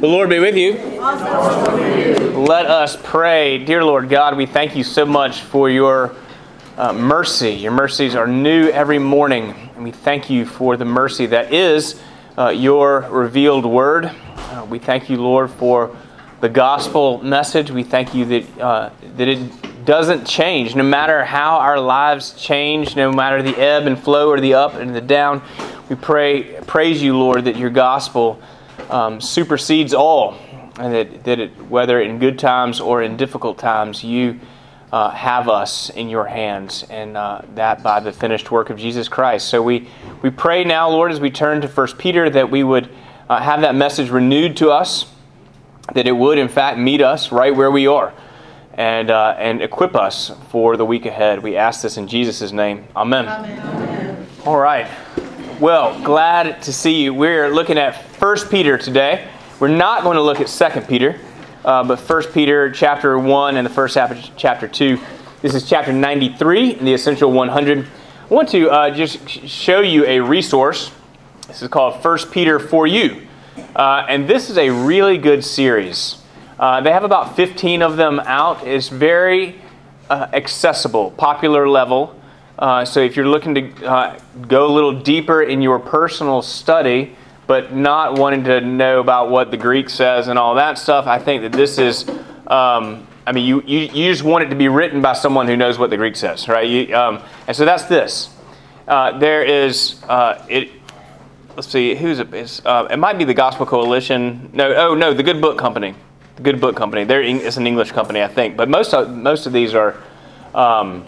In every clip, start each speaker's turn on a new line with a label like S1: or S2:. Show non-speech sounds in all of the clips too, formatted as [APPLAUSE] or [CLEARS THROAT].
S1: The Lord be with you. Let us pray. Dear Lord God, we thank you so much for your uh, mercy. Your mercies are new every morning. And we thank you for the mercy that is uh, your revealed word. Uh, we thank you, Lord, for the gospel message. We thank you that, uh, that it doesn't change. No matter how our lives change, no matter the ebb and flow or the up and the down, we pray, praise you, Lord, that your gospel um, supersedes all, and that, that it, whether in good times or in difficult times, you uh, have us in your hands, and uh, that by the finished work of Jesus Christ. So we, we pray now, Lord, as we turn to 1 Peter, that we would uh, have that message renewed to us, that it would, in fact, meet us right where we are. And, uh, and equip us for the week ahead. We ask this in Jesus' name. Amen. Amen. All right. Well, glad to see you. We're looking at 1 Peter today. We're not going to look at 2 Peter, uh, but 1 Peter chapter 1 and the first half of chapter 2. This is chapter 93 in the Essential 100. I want to uh, just show you a resource. This is called 1 Peter for You. Uh, and this is a really good series. Uh, they have about 15 of them out. It's very uh, accessible, popular level. Uh, so if you're looking to uh, go a little deeper in your personal study, but not wanting to know about what the Greek says and all that stuff, I think that this is. Um, I mean, you, you, you just want it to be written by someone who knows what the Greek says, right? You, um, and so that's this. Uh, there is uh, it. Let's see, who's it? Uh, it might be the Gospel Coalition. No, oh no, the Good Book Company. The Good Book Company. They're it's an English company, I think. But most of most of these are. Um,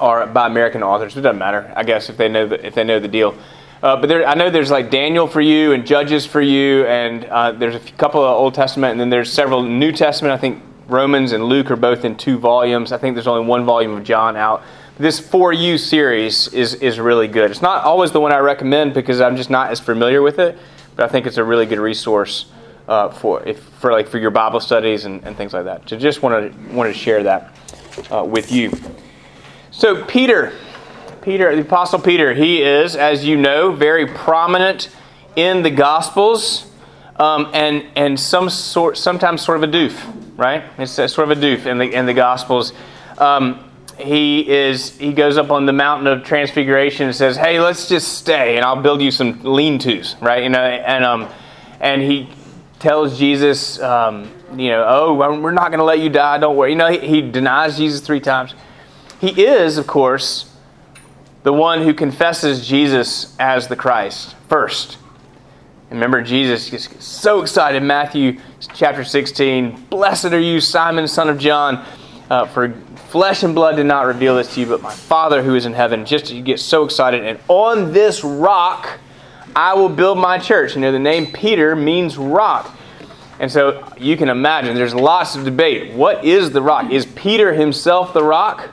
S1: are by American authors. It doesn't matter, I guess, if they know the, if they know the deal. Uh, but there, I know there's like Daniel for you and Judges for you, and uh, there's a couple of Old Testament, and then there's several New Testament. I think Romans and Luke are both in two volumes. I think there's only one volume of John out. This For You series is is really good. It's not always the one I recommend because I'm just not as familiar with it, but I think it's a really good resource uh, for if for like for your Bible studies and, and things like that. So just wanted wanted to share that uh, with you. So, Peter, Peter, the Apostle Peter, he is, as you know, very prominent in the Gospels, um, and and some sort, sometimes sort of a doof, right? It's sort of a doof in the in the Gospels. Um, he is he goes up on the mountain of transfiguration and says, "Hey, let's just stay, and I'll build you some lean-tos," right? You know, and um, and he tells Jesus, um, you know, "Oh, we're not going to let you die. Don't worry." You know, he, he denies Jesus three times. He is, of course, the one who confesses Jesus as the Christ first. And remember, Jesus gets so excited. Matthew chapter 16 Blessed are you, Simon, son of John, uh, for flesh and blood did not reveal this to you, but my Father who is in heaven. Just you get so excited. And on this rock, I will build my church. You know, the name Peter means rock. And so you can imagine there's lots of debate. What is the rock? Is Peter himself the rock?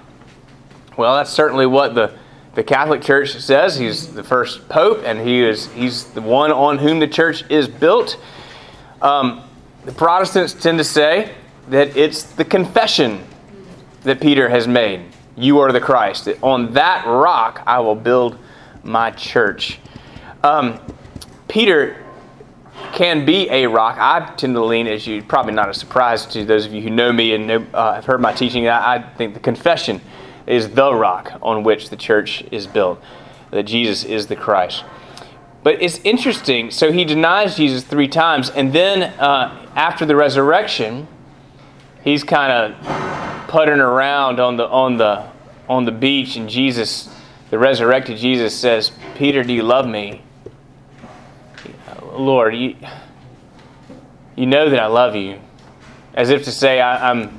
S1: Well, that's certainly what the, the Catholic Church says. He's the first pope, and he is he's the one on whom the church is built. Um, the Protestants tend to say that it's the confession that Peter has made. You are the Christ. On that rock I will build my church. Um, Peter can be a rock. I tend to lean, as you probably not a surprise to those of you who know me and know, uh, have heard my teaching. I, I think the confession is the rock on which the church is built, that Jesus is the Christ. But it's interesting. So he denies Jesus three times, and then uh, after the resurrection, he's kind of puttering around on the on the on the beach, and Jesus, the resurrected Jesus, says, "Peter, do you love me?" Lord, you you know that I love you, as if to say, I, I'm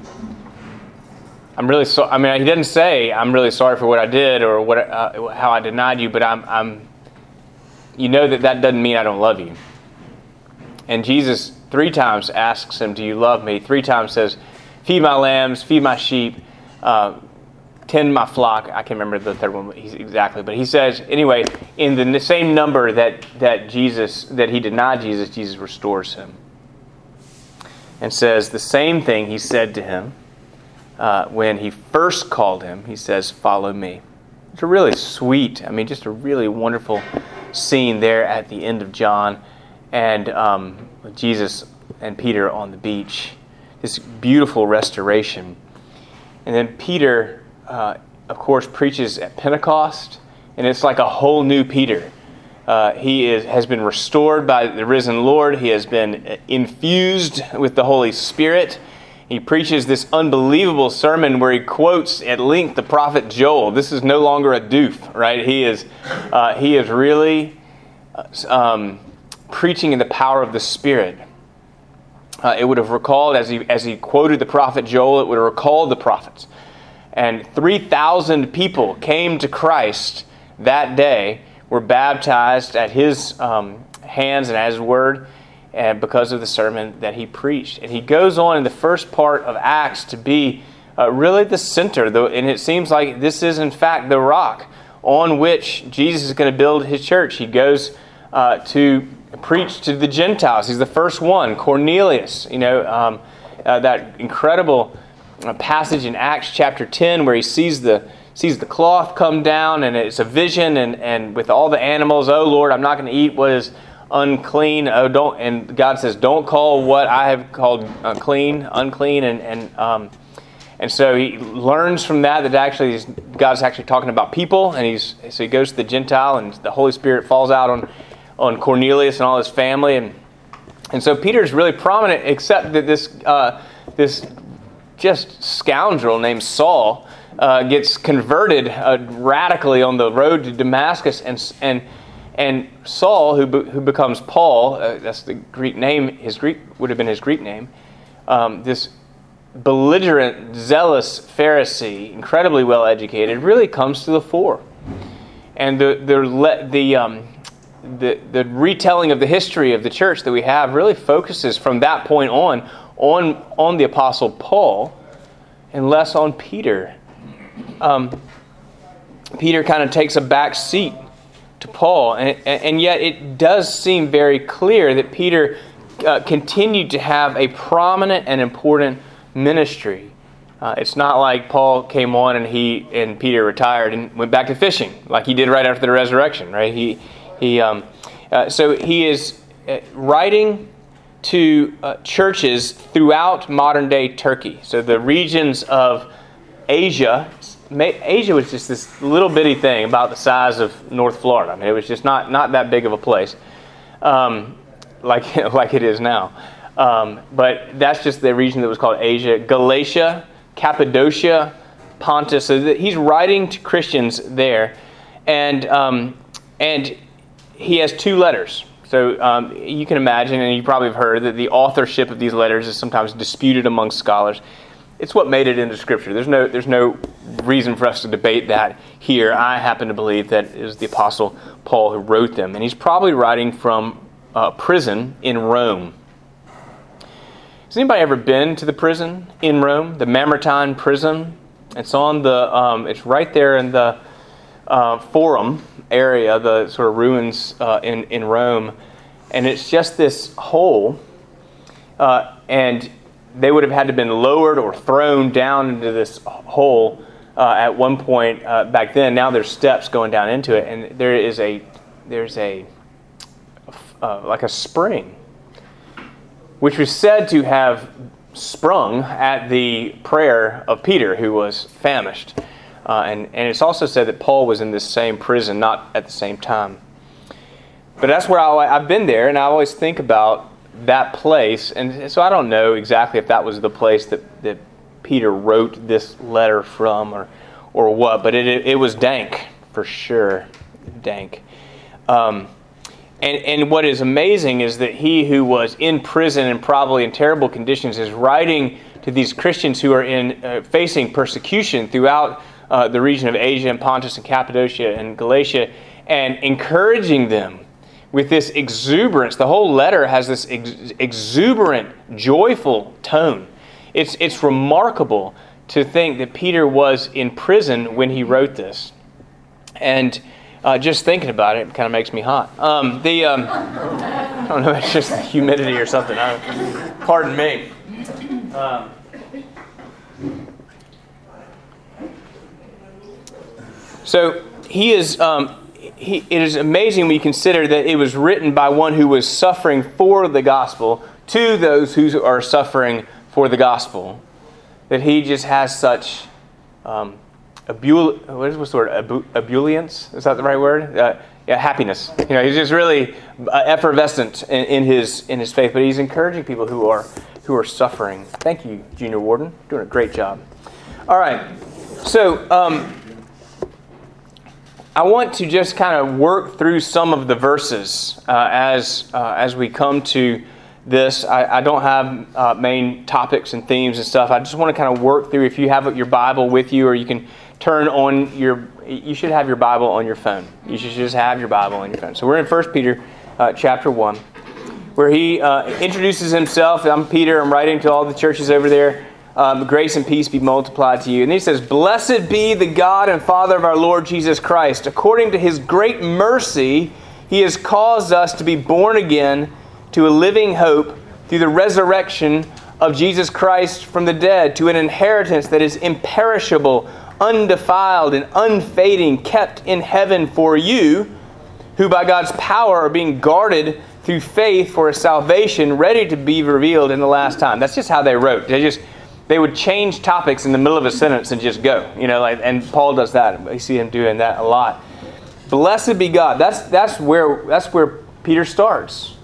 S1: I'm really sorry. I mean, he didn't say I'm really sorry for what I did or what uh, how I denied you, but I'm, I'm. You know that that doesn't mean I don't love you. And Jesus three times asks him, "Do you love me?" Three times says, "Feed my lambs, feed my sheep, uh, tend my flock." I can't remember the third one exactly, but he says anyway. In the same number that that Jesus that he denied Jesus, Jesus restores him and says the same thing he said to him uh, when he first called him, he says, Follow me. It's a really sweet, I mean, just a really wonderful scene there at the end of John. And um, Jesus and Peter on the beach. This beautiful restoration. And then Peter, uh, of course, preaches at Pentecost, and it's like a whole new Peter. Uh, he is, has been restored by the risen Lord. He has been infused with the Holy Spirit. He preaches this unbelievable sermon where he quotes at length the prophet Joel. This is no longer a doof, right? He is, uh, he is really uh, um, preaching in the power of the Spirit. Uh, it would have recalled, as he, as he quoted the prophet Joel, it would have recalled the prophets. And 3,000 people came to Christ that day were baptized at his um, hands and at his word and because of the sermon that he preached. And he goes on in the first part of Acts to be uh, really the center, though, and it seems like this is, in fact, the rock on which Jesus is going to build his church. He goes uh, to preach to the Gentiles. He's the first one, Cornelius, you know, um, uh, that incredible uh, passage in Acts chapter 10 where he sees the sees the cloth come down and it's a vision and, and with all the animals oh lord i'm not going to eat what is unclean oh don't and god says don't call what i have called unclean unclean and and um, and so he learns from that that actually god's actually talking about people and he's so he goes to the gentile and the holy spirit falls out on on cornelius and all his family and and so peter's really prominent except that this uh, this just scoundrel named saul uh, gets converted uh, radically on the road to Damascus, and and and Saul, who be, who becomes Paul, uh, that's the Greek name. His Greek would have been his Greek name. Um, this belligerent, zealous Pharisee, incredibly well educated, really comes to the fore, and the the the um, the, the retelling of the history of the church that we have really focuses from that point on on on the apostle Paul and less on Peter um, Peter kind of takes a back seat to Paul. And, and yet it does seem very clear that Peter uh, continued to have a prominent and important ministry. Uh, it's not like Paul came on and he and Peter retired and went back to fishing like he did right after the resurrection, right? He, he, um, uh, so he is uh, writing to uh, churches throughout modern day Turkey. So the regions of Asia Asia was just this little bitty thing about the size of North Florida. I mean, it was just not, not that big of a place, um, [LAUGHS] like, like it is now. Um, but that's just the region that was called Asia. Galatia, Cappadocia, Pontus. So he's writing to Christians there, and um, and he has two letters. So um, you can imagine, and you probably have heard that the authorship of these letters is sometimes disputed among scholars it's what made it into Scripture. There's no, there's no reason for us to debate that here. I happen to believe that it was the Apostle Paul who wrote them. And he's probably writing from uh, prison in Rome. Has anybody ever been to the prison in Rome, the Mamertine prison? It's on the, um, it's right there in the uh, Forum area, the sort of ruins uh, in, in Rome. And it's just this hole. Uh, and they would have had to been lowered or thrown down into this hole uh, at one point uh, back then. Now there's steps going down into it, and there is a there's a uh, like a spring, which was said to have sprung at the prayer of Peter, who was famished. Uh, and, and it's also said that Paul was in this same prison, not at the same time. But that's where I, I've been there, and I always think about that place, and so I don't know exactly if that was the place that, that Peter wrote this letter from or, or what, but it, it, was dank for sure. Dank. Um, and, and what is amazing is that he who was in prison and probably in terrible conditions is writing to these Christians who are in, uh, facing persecution throughout uh, the region of Asia and Pontus and Cappadocia and Galatia and encouraging them with this exuberance. The whole letter has this ex- exuberant, joyful tone. It's, it's remarkable to think that Peter was in prison when he wrote this. And uh, just thinking about it, it kind of makes me hot. Um, the, um, [LAUGHS] I don't know, it's just the humidity or something. Pardon me. Um, so he is um, he, it is amazing when you consider that it was written by one who was suffering for the gospel to those who are suffering for the gospel. That he just has such um, ebul- what is what's the word? Ebu- ebullience? Is that the right word? Uh, yeah, happiness. You know, he's just really uh, effervescent in, in, his in his faith. But he's encouraging people who are who are suffering. Thank you, Junior Warden, doing a great job. All right, so. Um, I want to just kind of work through some of the verses uh, as uh, as we come to this. I, I don't have uh, main topics and themes and stuff. I just want to kind of work through. If you have your Bible with you, or you can turn on your, you should have your Bible on your phone. You should just have your Bible on your phone. So we're in 1 Peter uh, chapter one, where he uh, introduces himself. I'm Peter. I'm writing to all the churches over there. Um, grace and peace be multiplied to you. And he says, Blessed be the God and Father of our Lord Jesus Christ. According to his great mercy, he has caused us to be born again to a living hope through the resurrection of Jesus Christ from the dead, to an inheritance that is imperishable, undefiled, and unfading, kept in heaven for you, who by God's power are being guarded through faith for a salvation ready to be revealed in the last time. That's just how they wrote. They just they would change topics in the middle of a sentence and just go. You know, like and Paul does that. We see him doing that a lot. Blessed be God. That's that's where that's where Peter starts.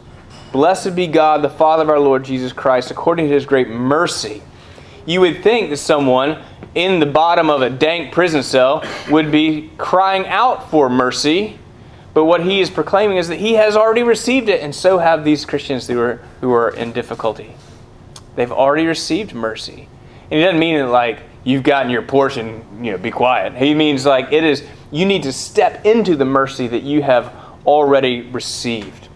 S1: Blessed be God, the Father of our Lord Jesus Christ, according to his great mercy. You would think that someone in the bottom of a dank prison cell would be crying out for mercy, but what he is proclaiming is that he has already received it, and so have these Christians who are, who are in difficulty. They've already received mercy. And he doesn't mean it like you've gotten your portion, you know, be quiet. He means like it is you need to step into the mercy that you have already received.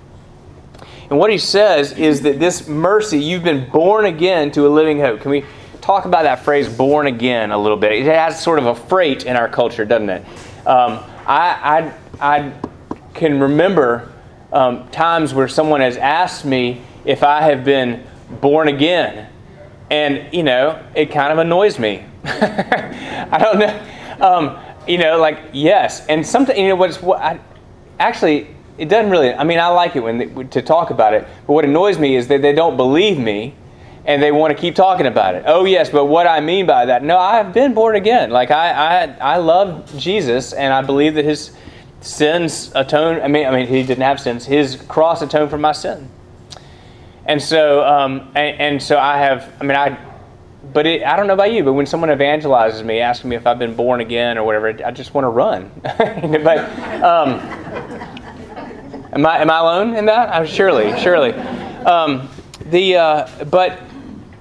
S1: And what he says is that this mercy, you've been born again to a living hope. Can we talk about that phrase born again a little bit? It has sort of a freight in our culture, doesn't it? Um, I, I, I can remember um, times where someone has asked me if I have been born again. And, you know, it kind of annoys me. [LAUGHS] I don't know. Um, you know, like, yes. And something, you know, what's what I, actually, it doesn't really, I mean, I like it when they, to talk about it, but what annoys me is that they don't believe me and they want to keep talking about it. Oh, yes, but what I mean by that, no, I've been born again. Like, I, I, I love Jesus and I believe that his sins atone, I mean, I mean, he didn't have sins, his cross atoned for my sin. And so, um, and, and, so I have, I mean, I, but it, I don't know about you, but when someone evangelizes me, asking me if I've been born again or whatever, I just want to run. [LAUGHS] but, um, am I, am I alone in that? I'm, surely, surely. Um, the, uh, but,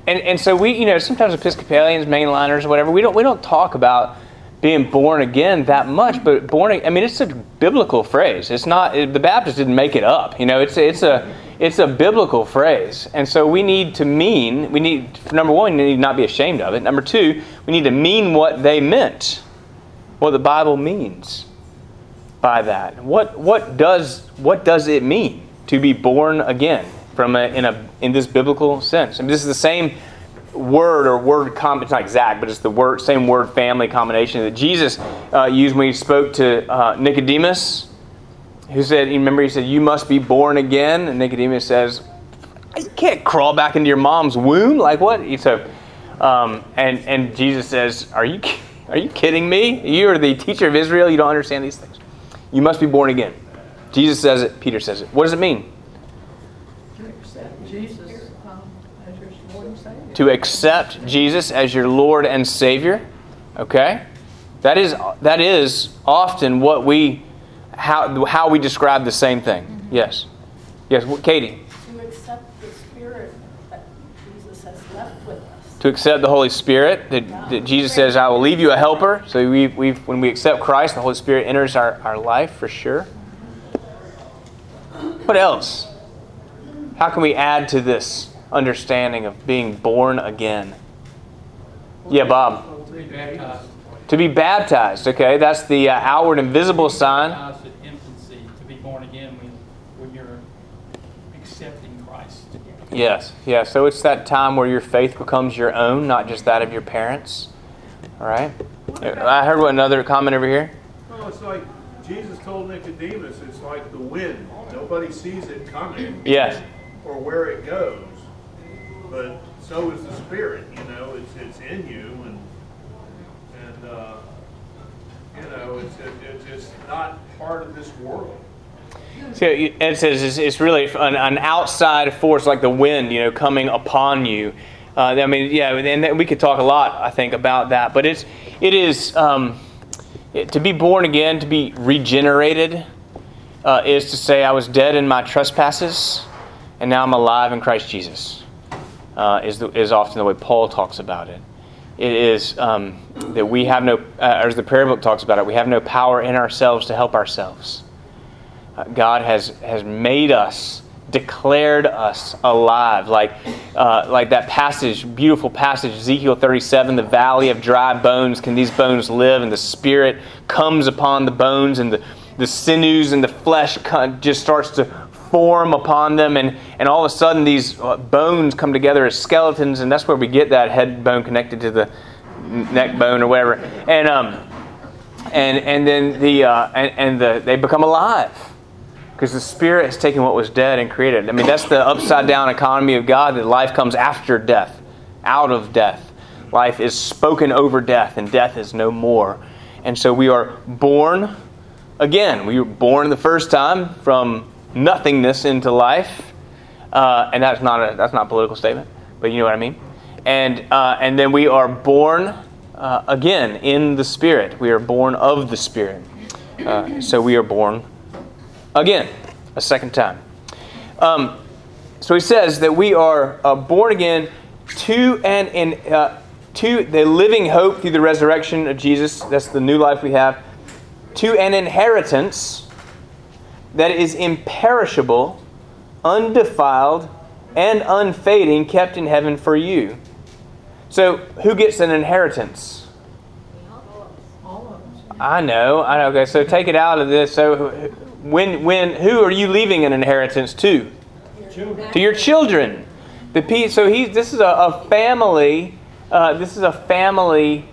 S1: and, and so we, you know, sometimes Episcopalians, mainliners, whatever, we don't, we don't talk about being born again that much, but born, I mean, it's a biblical phrase. It's not, the Baptists didn't make it up. You know, it's, it's a, it's a biblical phrase. And so we need to mean, we need, number one, we need not be ashamed of it. Number two, we need to mean what they meant, what the Bible means by that. What, what, does, what does it mean to be born again from a, in, a, in this biblical sense? I mean, this is the same word or word com- it's not exact but it's the word same word family combination that jesus uh, used when he spoke to uh, nicodemus who said, remember, he said, You must be born again. And Nicodemus says, You can't crawl back into your mom's womb. Like what? So, um, and, and Jesus says, Are you, are you kidding me? You are the teacher of Israel. You don't understand these things. You must be born again. Jesus says it, Peter says it. What does it mean?
S2: To accept Jesus as your Lord and Savior.
S1: To accept Jesus as your Lord and Savior. Okay? That is, that is often what we how, how we describe the same thing. Mm-hmm. Yes. Yes,
S2: Katie. To accept the Spirit that Jesus has left with us.
S1: To accept the Holy Spirit, that, that Jesus says, I will leave you a helper. So we we when we accept Christ, the Holy Spirit enters our, our life for sure. What else? How can we add to this understanding of being born again? Yeah, Bob. To be baptized, okay? That's the uh, outward and visible sign.
S3: infancy, to be born again when, when you're accepting Christ.
S1: Yes, yeah. So it's that time where your faith becomes your own, not just that of your parents. All right? I heard another comment over here.
S4: Well, it's like Jesus told Nicodemus, it's like the wind. Nobody sees it coming.
S1: Yes.
S4: Or where it goes. but so is the Spirit. You know, it's it's in you, and and uh, you know, it's it's just not part of this world.
S1: So it says it's, really an, an, outside force like the wind, you know, coming upon you. Uh, I mean, yeah, and we could talk a lot, I think, about that. But it's it is um, to be born again, to be regenerated, uh, is to say I was dead in my trespasses, and now I'm alive in Christ Jesus. Uh, is the, is often the way Paul talks about it. It is um, that we have no, uh, as the prayer book talks about it, we have no power in ourselves to help ourselves. God has, has made us, declared us alive. Like, uh, like that passage, beautiful passage, Ezekiel 37, the valley of dry bones. Can these bones live? And the Spirit comes upon the bones, and the, the sinews and the flesh just starts to form upon them. And, and all of a sudden, these uh, bones come together as skeletons, and that's where we get that head bone connected to the neck bone or whatever. And, um, and, and then the, uh, and, and the, they become alive because the Spirit has taken what was dead and created. I mean, that's the upside down economy of God that life comes after death, out of death. Life is spoken over death, and death is no more. And so we are born again. We were born the first time from nothingness into life. Uh, and that's not a that's not a political statement, but you know what I mean. And uh, and then we are born uh, again in the Spirit. We are born of the Spirit. Uh, so we are born again, a second time. Um, so he says that we are uh, born again to an in, uh, to the living hope through the resurrection of Jesus. That's the new life we have. To an inheritance that is imperishable, undefiled, and unfading, kept in heaven for you. So, who gets an inheritance? I know. I know. Okay, so take it out of this. So, when, when, who are you leaving an inheritance to? To your children. The so he, this is a, a family. Uh, this is a family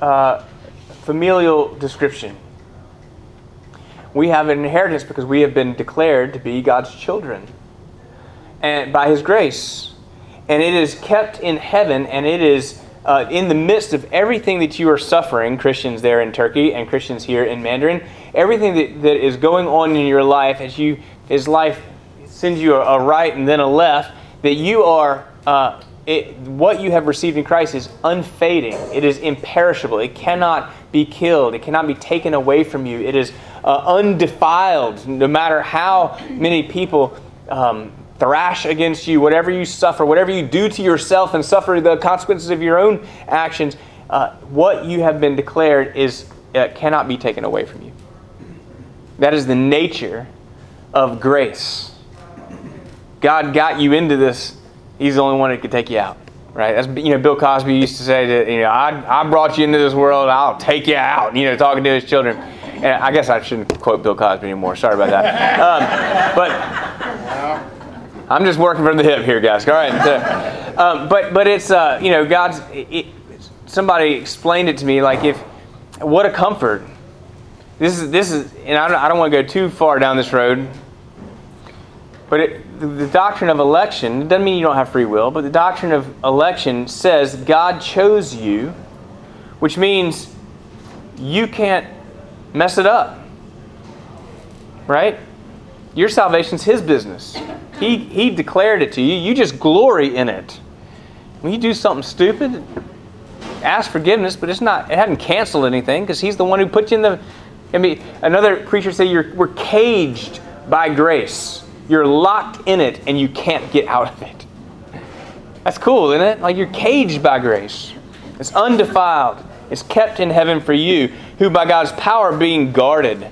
S1: uh, familial description. We have an inheritance because we have been declared to be God's children, and by His grace, and it is kept in heaven, and it is uh, in the midst of everything that you are suffering, Christians there in Turkey and Christians here in Mandarin, everything that, that is going on in your life as you as life sends you a, a right and then a left, that you are uh, it, what you have received in Christ is unfading. It is imperishable. It cannot be killed. It cannot be taken away from you. It is uh, undefiled. No matter how many people um, thrash against you, whatever you suffer, whatever you do to yourself and suffer the consequences of your own actions, uh, what you have been declared is uh, cannot be taken away from you. That is the nature of grace. God got you into this. He's the only one that could take you out. Right? That's you know Bill Cosby used to say that you know I, I brought you into this world. I'll take you out. You know, talking to his children. And I guess I shouldn't quote Bill Cosby anymore. Sorry about that. [LAUGHS] Um, but I'm just working from the hip here, guys. All right. So, um, but but it's uh, you know God's. It, somebody explained it to me like if what a comfort. This is this is and I don't, I don't want to go too far down this road. But it, the, doctrine of election it doesn't mean you don't have free will, but the doctrine of election says God chose you, which means you can't mess it up. Right? Your salvation's His business. He, he declared it to you. You just glory in it. When you do something stupid, ask forgiveness, but it's not. It hadn't canceled anything because He's the one who put you in the. I mean, another preacher say you're we're caged by grace. You're locked in it and you can't get out of it. That's cool, isn't it? Like you're caged by grace. It's undefiled. It's kept in heaven for you, who by God's power are being guarded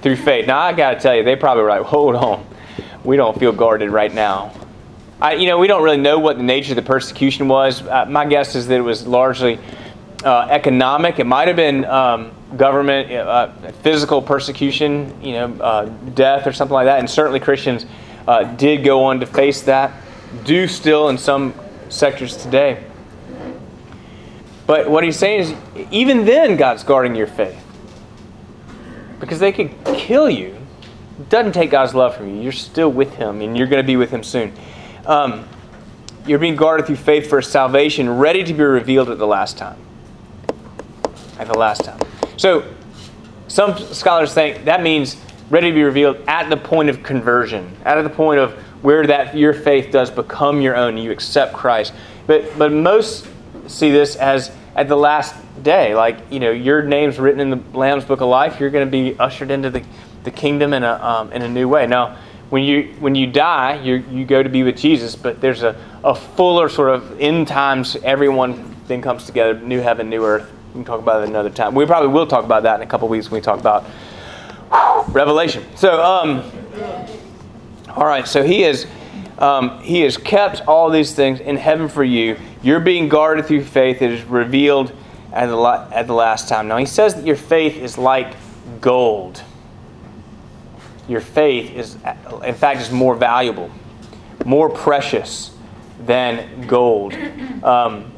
S1: through faith. Now I got to tell you, they probably were like, "Hold on, we don't feel guarded right now." I, you know, we don't really know what the nature of the persecution was. Uh, my guess is that it was largely uh, economic. It might have been um, government, uh, physical persecution, you know, uh, death or something like that. And certainly Christians uh, did go on to face that, do still in some sectors today. But what he's saying is, even then, God's guarding your faith. Because they could kill you. It doesn't take God's love from you. You're still with Him, and you're going to be with Him soon. Um, you're being guarded through faith for salvation ready to be revealed at the last time. At the last time. So, some scholars think that means ready to be revealed at the point of conversion, at the point of where that your faith does become your own and you accept Christ. But but most see this as at the last day, like you know, your name's written in the Lamb's Book of Life. You're going to be ushered into the, the kingdom in a um, in a new way. Now, when you when you die, you you go to be with Jesus. But there's a, a fuller sort of end times. Everyone then comes together, new heaven, new earth. We can talk about it another time. We probably will talk about that in a couple weeks when we talk about Revelation. So, um, all right. So he is. Um, he has kept all these things in heaven for you. You're being guarded through faith. It is revealed at the, at the last time. Now, he says that your faith is like gold. Your faith is, in fact, is more valuable, more precious than gold. Um,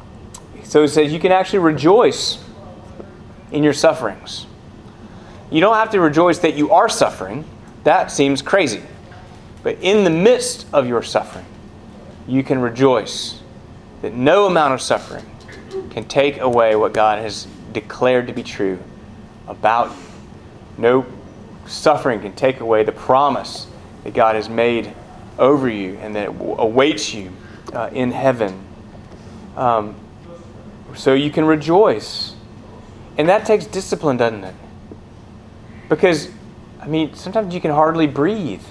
S1: so he says you can actually rejoice in your sufferings. You don't have to rejoice that you are suffering. That seems crazy. But in the midst of your suffering, you can rejoice that no amount of suffering can take away what God has declared to be true about you. No suffering can take away the promise that God has made over you and that awaits you uh, in heaven. Um, so you can rejoice. And that takes discipline, doesn't it? Because, I mean, sometimes you can hardly breathe.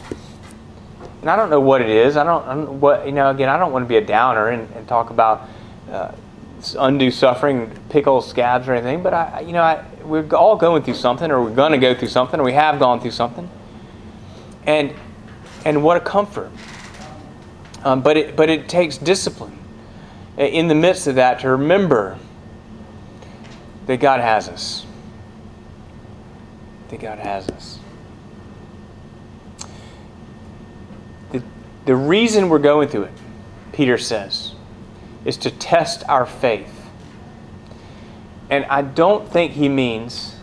S1: And I don't know what it is. I don't, I don't what, you know, again, I don't want to be a downer and, and talk about uh, undue suffering, pickle scabs or anything, but I, you know, I, we're all going through something, or we're going to go through something, or we have gone through something. And, and what a comfort. Um, but, it, but it takes discipline in the midst of that to remember that God has us. That God has us. The, the reason we're going through it, Peter says, is to test our faith. And I don't think he means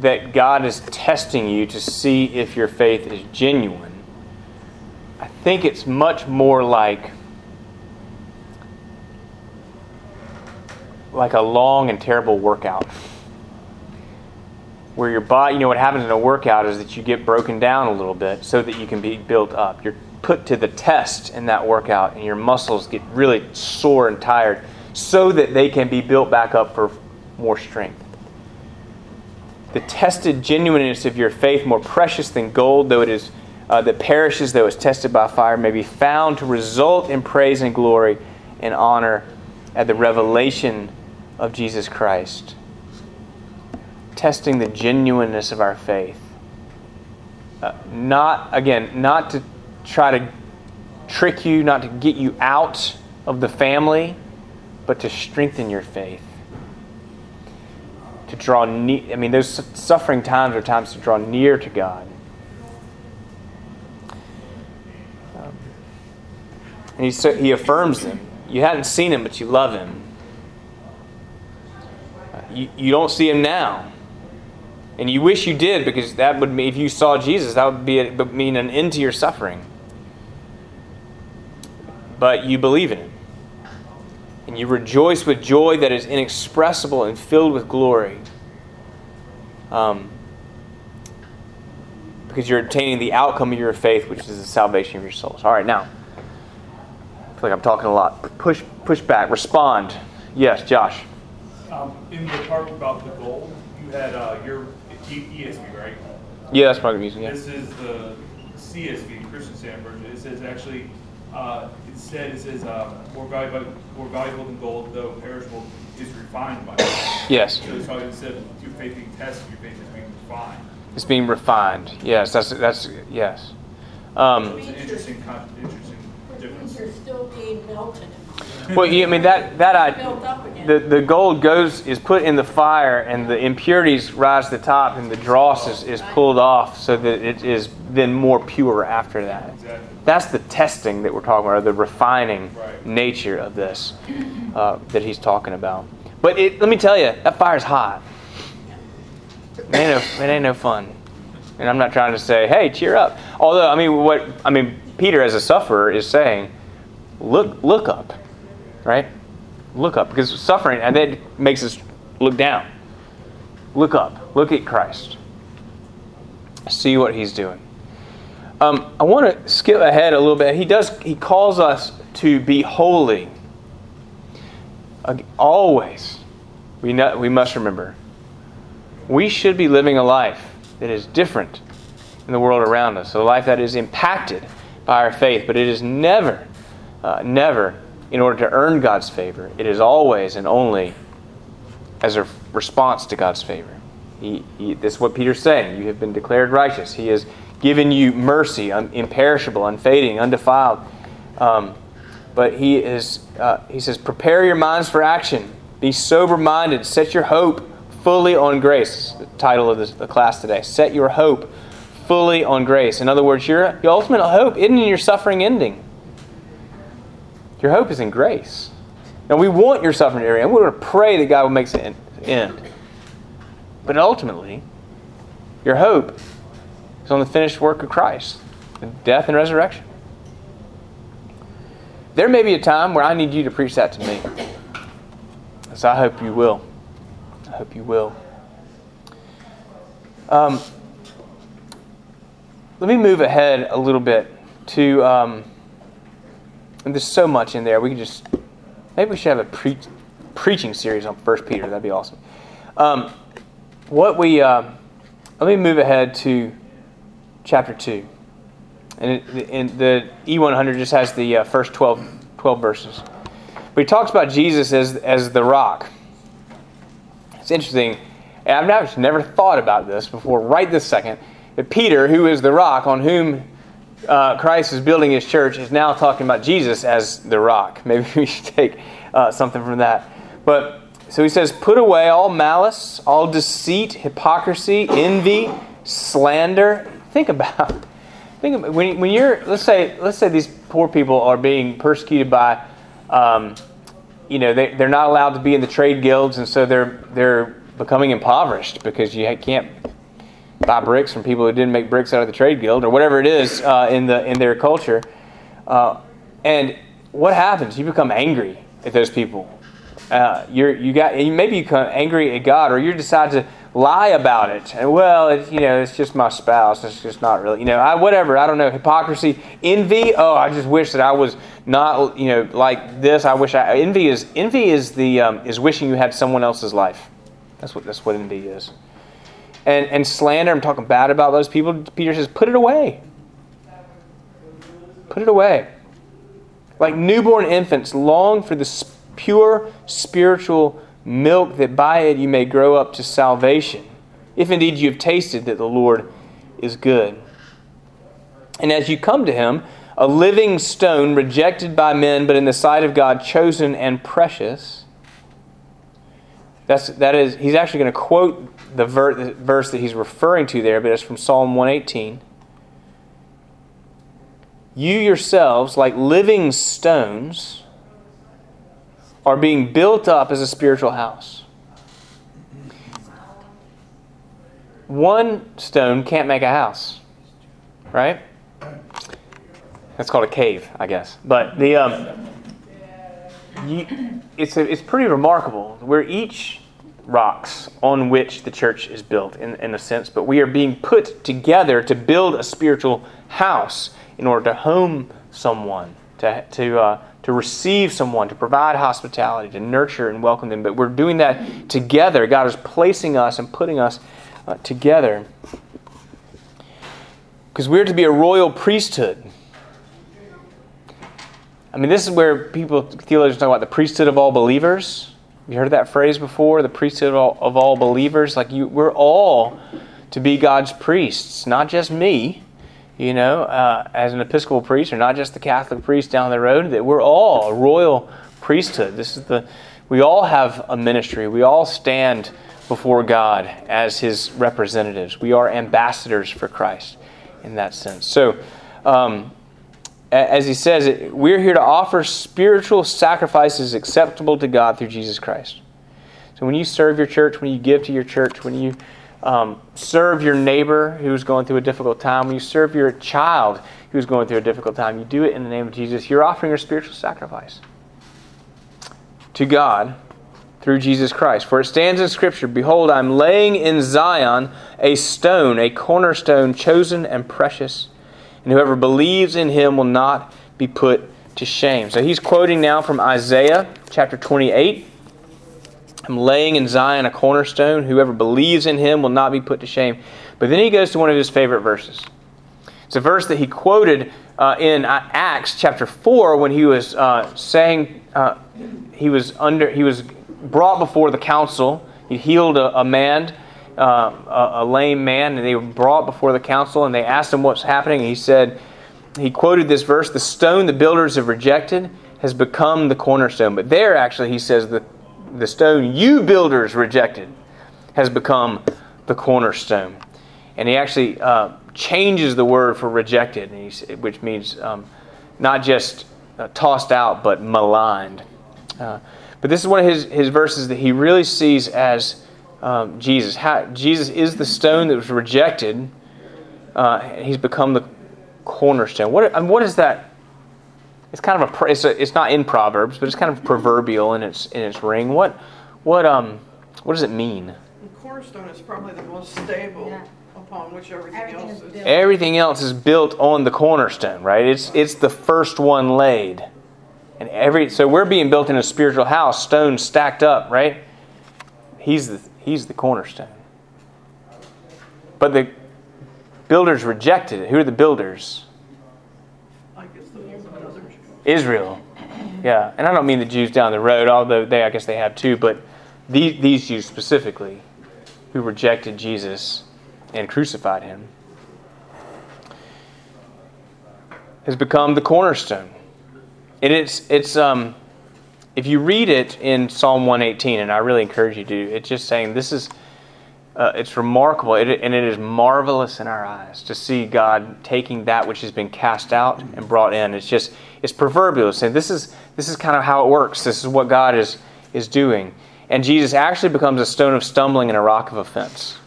S1: that God is testing you to see if your faith is genuine. I think it's much more like like a long and terrible workout. Where your body, you know what happens in a workout is that you get broken down a little bit so that you can be built up. You're put to the test in that workout and your muscles get really sore and tired so that they can be built back up for more strength. The tested genuineness of your faith, more precious than gold, though it is uh, that perishes, though it's tested by fire, may be found to result in praise and glory and honor at the revelation of Jesus Christ. Testing the genuineness of our faith. Uh, not, again, not to try to trick you, not to get you out of the family, but to strengthen your faith. To draw near, I mean, those suffering times are times to draw near to God. Um, and he, he affirms them. You hadn't seen him, but you love him. You, you don't see him now. And you wish you did because that would mean, if you saw Jesus, that would be a, mean an end to your suffering but you believe in Him. And you rejoice with joy that is inexpressible and filled with glory. Um, because you're obtaining the outcome of your faith, which is the salvation of your souls. All right, now, I feel like I'm talking a lot. Push, push back, respond. Yes, Josh.
S5: Um, in the part about the gold, you had uh, your ESV, right?
S1: Yeah, that's probably using. Yeah.
S5: This is the CSV, Christian Standard Version. It says actually uh, said, it says, uh, more valuable, more valuable than gold, though perishable, is refined by fire.
S1: Yes.
S5: So it's probably instead of your faith being tested, your faith is being refined.
S1: It's being refined. Yes, that's that's yes.
S5: Um, so it's an interesting, interesting difference.
S2: You're still being melted.
S1: Well, yeah, I mean that that I, the the gold goes is put in the fire, and the impurities rise to the top, and the dross is, is pulled off, so that it is then more pure after that. That's the testing that we're talking about, or the refining nature of this uh, that he's talking about. But it, let me tell you, that fire's hot. It ain't, no, it ain't no fun. And I'm not trying to say, hey, cheer up. Although, I mean, what I mean, Peter, as a sufferer, is saying, look look up, right? Look up because suffering and that makes us look down. Look up. Look at Christ. See what He's doing. Um, I want to skip ahead a little bit. He does. He calls us to be holy. Always, we know, we must remember. We should be living a life that is different in the world around us, a life that is impacted by our faith, but it is never, uh, never in order to earn God's favor. It is always and only as a response to God's favor. He, he, this is what Peter's saying. You have been declared righteous. He has given you mercy, un, imperishable, unfading, undefiled. Um, but he is, uh, he says, prepare your minds for action. Be sober-minded. Set your hope fully on grace. The title of this, the class today. Set your hope fully on grace. In other words, your, your ultimate hope isn't in your suffering ending. Your hope is in grace. Now, we want your suffering to end. We're going to pray that God will make it end. But ultimately, your hope is on the finished work of Christ, the death and resurrection. There may be a time where I need you to preach that to me. So I hope you will. I hope you will. Um, let me move ahead a little bit to. Um, and there's so much in there. We can just maybe we should have a pre- preaching series on First Peter. That'd be awesome. Um, what we uh, let me move ahead to chapter two, and, it, and the E100 just has the uh, first 12, 12 verses. But he talks about Jesus as as the rock. It's interesting. And I've never, never thought about this before, right this second. That Peter, who is the rock on whom uh, Christ is building his church is now talking about Jesus as the rock. [LAUGHS] Maybe we should take uh, something from that. But so he says, put away all malice, all deceit, hypocrisy, envy, slander. Think about, think about when, when you're let's say let's say these poor people are being persecuted by, um, you know, they, they're not allowed to be in the trade guilds, and so they're they're becoming impoverished because you can't buy bricks from people who didn't make bricks out of the trade guild or whatever it is uh, in the in their culture. Uh, and what happens? You become angry at those people. Uh, you're you got maybe you become angry at God, or you decide to lie about it. And well, it, you know, it's just my spouse. It's just not really, you know, I, whatever. I don't know. Hypocrisy, envy. Oh, I just wish that I was not, you know, like this. I wish I. Envy is envy is the um, is wishing you had someone else's life. That's what that's what envy is and, and slander, I'm talking bad about those people, Peter says, put it away. Put it away. Like newborn infants, long for the pure spiritual milk that by it you may grow up to salvation, if indeed you have tasted that the Lord is good. And as you come to him, a living stone rejected by men, but in the sight of God chosen and precious. That's, that is, he's actually going to quote the, ver- the verse that he's referring to there, but it's from Psalm 118. You yourselves, like living stones, are being built up as a spiritual house. One stone can't make a house, right? That's called a cave, I guess. But the um, you, it's a, it's pretty remarkable. We're each rocks on which the church is built, in, in a sense, but we are being put together to build a spiritual house in order to home someone, to, to, uh, to receive someone, to provide hospitality, to nurture and welcome them. But we're doing that together. God is placing us and putting us uh, together. Because we're to be a royal priesthood. I mean, this is where people, theologians talk about the priesthood of all believers. You heard that phrase before? The priesthood of all, of all believers. Like you, we're all to be God's priests, not just me. You know, uh, as an Episcopal priest, or not just the Catholic priest down the road. That we're all a royal priesthood. This is the. We all have a ministry. We all stand before God as His representatives. We are ambassadors for Christ in that sense. So. Um, as he says, we're here to offer spiritual sacrifices acceptable to God through Jesus Christ. So when you serve your church, when you give to your church, when you um, serve your neighbor who's going through a difficult time, when you serve your child who's going through a difficult time, you do it in the name of Jesus. You're offering a spiritual sacrifice to God through Jesus Christ. For it stands in Scripture Behold, I'm laying in Zion a stone, a cornerstone, chosen and precious, and whoever believes in him will not be put to shame. So he's quoting now from Isaiah chapter 28. I'm laying in Zion a cornerstone. Whoever believes in him will not be put to shame. But then he goes to one of his favorite verses. It's a verse that he quoted uh, in Acts chapter 4 when he was uh, saying, uh, he was under, he was brought before the council. He healed a, a man, uh, a, a, lame man, and they were brought before the council and they asked him what's happening. He said, he quoted this verse The stone the builders have rejected has become the cornerstone. But there, actually, he says, the, the stone you builders rejected has become the cornerstone. And he actually uh, changes the word for rejected, which means um, not just uh, tossed out, but maligned. Uh, but this is one of his, his verses that he really sees as um, Jesus. How, Jesus is the stone that was rejected. Uh, he's become the cornerstone. What, I mean, what is that? It's kind of a it's, a it's, not in Proverbs, but it's kind of proverbial in its in its ring. What what um what does it mean?
S6: The cornerstone is probably the most stable yeah. upon which everything, everything else is.
S1: Everything else is built on the cornerstone, right? It's it's the first one laid. And every so we're being built in a spiritual house, stones stacked up, right? He's the he's the cornerstone. But the builders rejected it. Who are the builders? Israel. Yeah, and I don't mean the Jews down the road, although they I guess they have too, but these, these Jews specifically who rejected Jesus and crucified him has become the cornerstone. And it's it's um if you read it in Psalm 118, and I really encourage you to, it's just saying this is uh, it's remarkable, it, and it is marvelous in our eyes to see God taking that which has been cast out and brought in. It's just it's proverbial, saying this is this is kind of how it works. This is what God is is doing, and Jesus actually becomes a stone of stumbling and a rock of offense.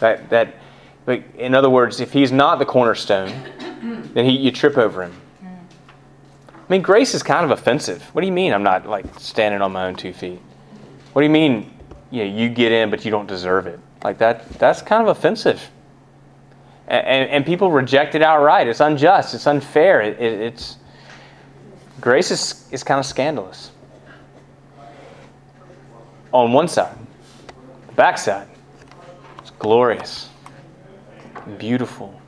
S1: That that, but in other words, if He's not the cornerstone, then he, you trip over Him. I mean, grace is kind of offensive. What do you mean I'm not like standing on my own two feet? What do you mean you know, you get in but you don't deserve it? Like that that's kind of offensive. And, and, and people reject it outright. It's unjust. It's unfair. It, it, it's grace is, is kind of scandalous. On one side, the back side, it's glorious, beautiful.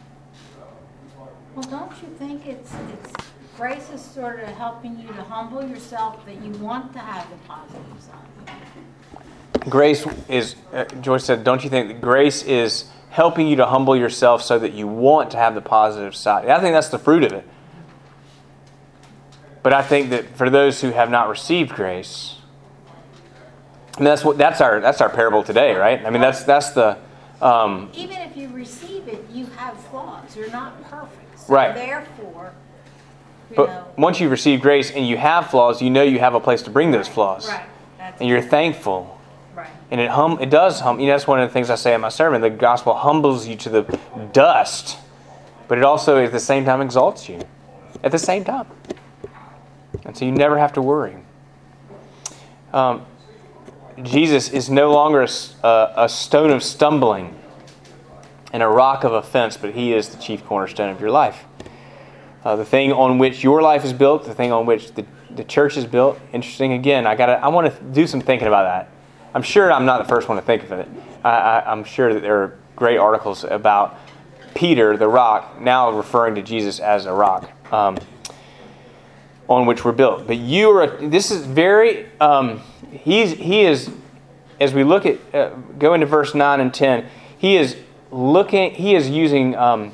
S2: Well, don't you think it's it's grace is sort of helping you to humble yourself that you want to have the positive side.
S1: Grace is, uh, Joyce said, don't you think that grace is helping you to humble yourself so that you want to have the positive side? I think that's the fruit of it. But I think that for those who have not received grace, mean, that's what that's our that's our parable today, right? I mean, that's that's the.
S2: Um, Even if you receive it, you have flaws. You're not perfect. So
S1: right.
S2: Therefore,
S1: but know. once you've received grace and you have flaws, you know you have a place to bring those flaws.
S2: Right.
S1: That's and you're thankful.
S2: Right.
S1: And it hum it does hum you know that's one of the things I say in my sermon. The gospel humbles you to the dust, but it also at the same time exalts you. At the same time. And so you never have to worry. Um, Jesus is no longer a, a stone of stumbling and a rock of offense, but he is the chief cornerstone of your life uh, the thing on which your life is built, the thing on which the, the church is built. Interesting. Again, I gotta. I want to do some thinking about that. I'm sure I'm not the first one to think of it. I, am sure that there are great articles about Peter, the rock, now referring to Jesus as a rock um, on which we're built. But you are. This is very. Um, he's he is. As we look at uh, go into verse nine and ten, he is looking. He is using. Um,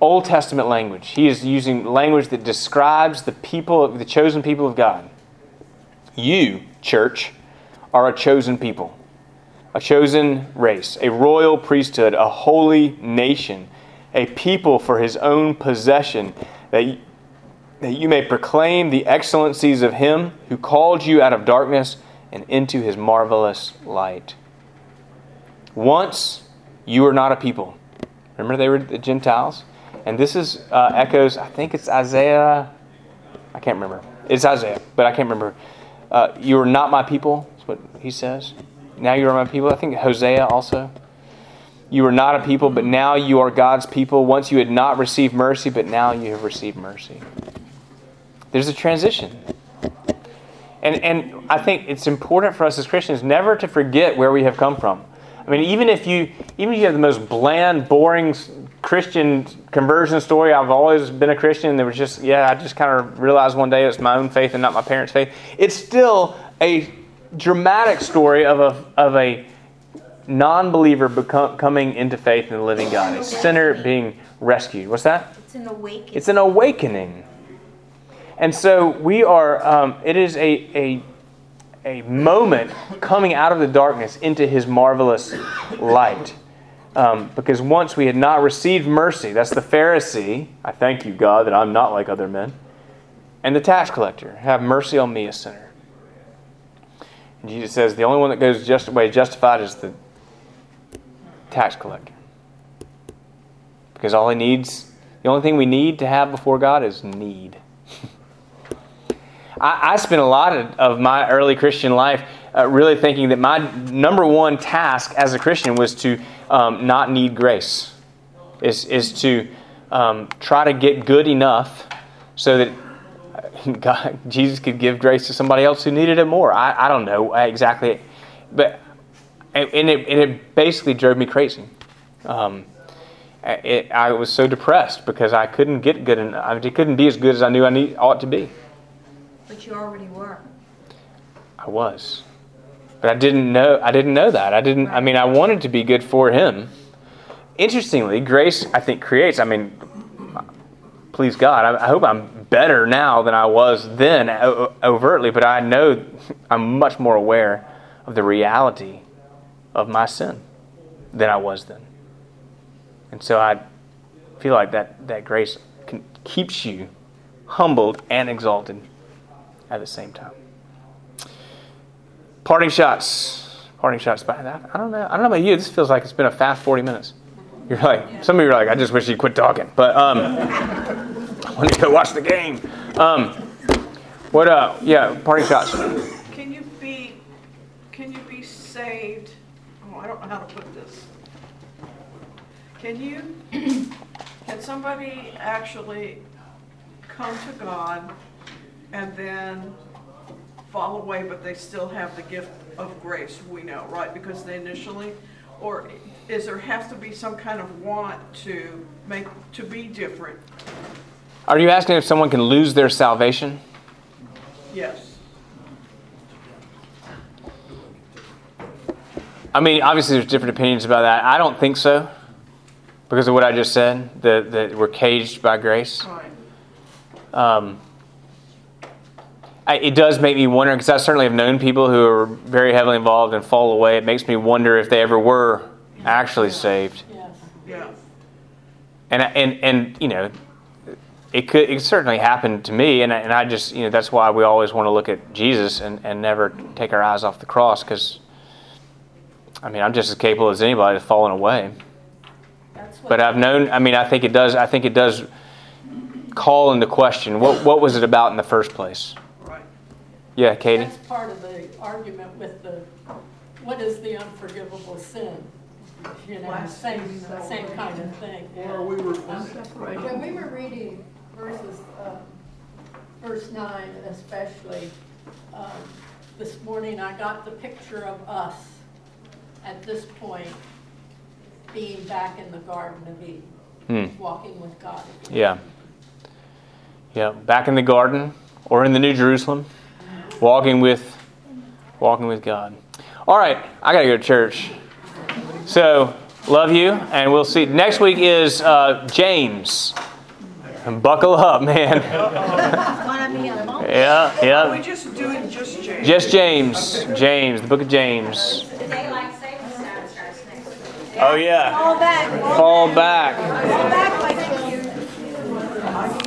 S1: Old Testament language. He is using language that describes the people, the chosen people of God. You, church, are a chosen people, a chosen race, a royal priesthood, a holy nation, a people for his own possession, that, that you may proclaim the excellencies of him who called you out of darkness and into his marvelous light. Once you were not a people. Remember, they were the Gentiles? And this is uh, echoes, I think it's Isaiah. I can't remember. It's Isaiah, but I can't remember. Uh, you are not my people, is what he says. Now you are my people. I think Hosea also. You were not a people, but now you are God's people. Once you had not received mercy, but now you have received mercy. There's a transition. And, and I think it's important for us as Christians never to forget where we have come from. I mean, even if you even if you have the most bland, boring Christian conversion story, I've always been a Christian. There was just yeah, I just kind of realized one day it's my own faith and not my parents' faith. It's still a dramatic story of a of a non-believer become, coming into faith in the living God, a sinner being rescued. What's that?
S2: It's an awakening.
S1: It's an awakening. And so we are, um, it is a, a, a moment coming out of the darkness into his marvelous light. Um, because once we had not received mercy, that's the Pharisee. I thank you, God, that I'm not like other men. And the tax collector, have mercy on me, a sinner. And Jesus says the only one that goes just away justified is the tax collector. Because all he needs, the only thing we need to have before God is need. [LAUGHS] I, I spent a lot of, of my early Christian life uh, really thinking that my number one task as a Christian was to um, not need grace, is, is to um, try to get good enough so that [LAUGHS] God, Jesus could give grace to somebody else who needed it more. I, I don't know exactly, but and it, and it basically drove me crazy. Um, it, I was so depressed because I couldn't get good enough. I couldn't be as good as I knew I need, ought to be.
S2: But you already were.
S1: I was, but I didn't know. I didn't know that. I didn't. I mean, I wanted to be good for Him. Interestingly, grace I think creates. I mean, please God, I, I hope I'm better now than I was then overtly, but I know [LAUGHS] I'm much more aware of the reality of my sin than I was then. And so I feel like that, that grace can, keeps you humbled and exalted at the same time. Parting shots. Parting shots. By that, I don't know. I don't know about you. This feels like it's been a fast 40 minutes. You're like, some of you are like, I just wish you'd quit talking. But um, [LAUGHS] I want to go watch the game. Um, what uh yeah, parting shots.
S6: Can you be, can you be saved? Oh, I don't know how to put this. Can you, [CLEARS THROAT] can somebody actually come to God and then fall away, but they still have the gift of grace, we know, right? Because they initially, or is there have to be some kind of want to make, to be different?
S1: Are you asking if someone can lose their salvation?
S6: Yes.
S1: I mean, obviously, there's different opinions about that. I don't think so, because of what I just said. That that we're caged by grace.
S6: Right.
S1: Um, I, it does make me wonder because I certainly have known people who are very heavily involved and fall away. It makes me wonder if they ever were actually saved.
S6: Yeah.
S1: And and and you know, it could it certainly happened to me. And I, and I just you know that's why we always want to look at Jesus and, and never take our eyes off the cross because. I mean, I'm just as capable as anybody of falling away.
S2: That's
S1: But I've known. I mean, I think it does. I think it does call into question what what was it about in the first place?
S6: Right.
S1: Yeah, Katie.
S7: That's part of the argument with the, what is the unforgivable sin? You know, same, same kind of thing.
S4: Or we were,
S7: When we were reading verses, um, verse nine especially, um, this morning, I got the picture of us at this point being back in the Garden of Eden,
S1: Hmm.
S7: walking with God. again.
S1: Yeah. Yeah. Back in the garden or in the New Jerusalem, walking with, walking with God. All right, I gotta go to church. So love you, and we'll see. Next week is uh, James. And buckle up, man.
S2: Wanna be a monk?
S1: yeah,
S6: Are
S1: yeah.
S6: we just doing just James?
S1: Just James. James, the book of James.
S8: Daylight savings time starts next week.
S1: Oh yeah.
S2: All back.
S1: Fall back.
S2: Fall back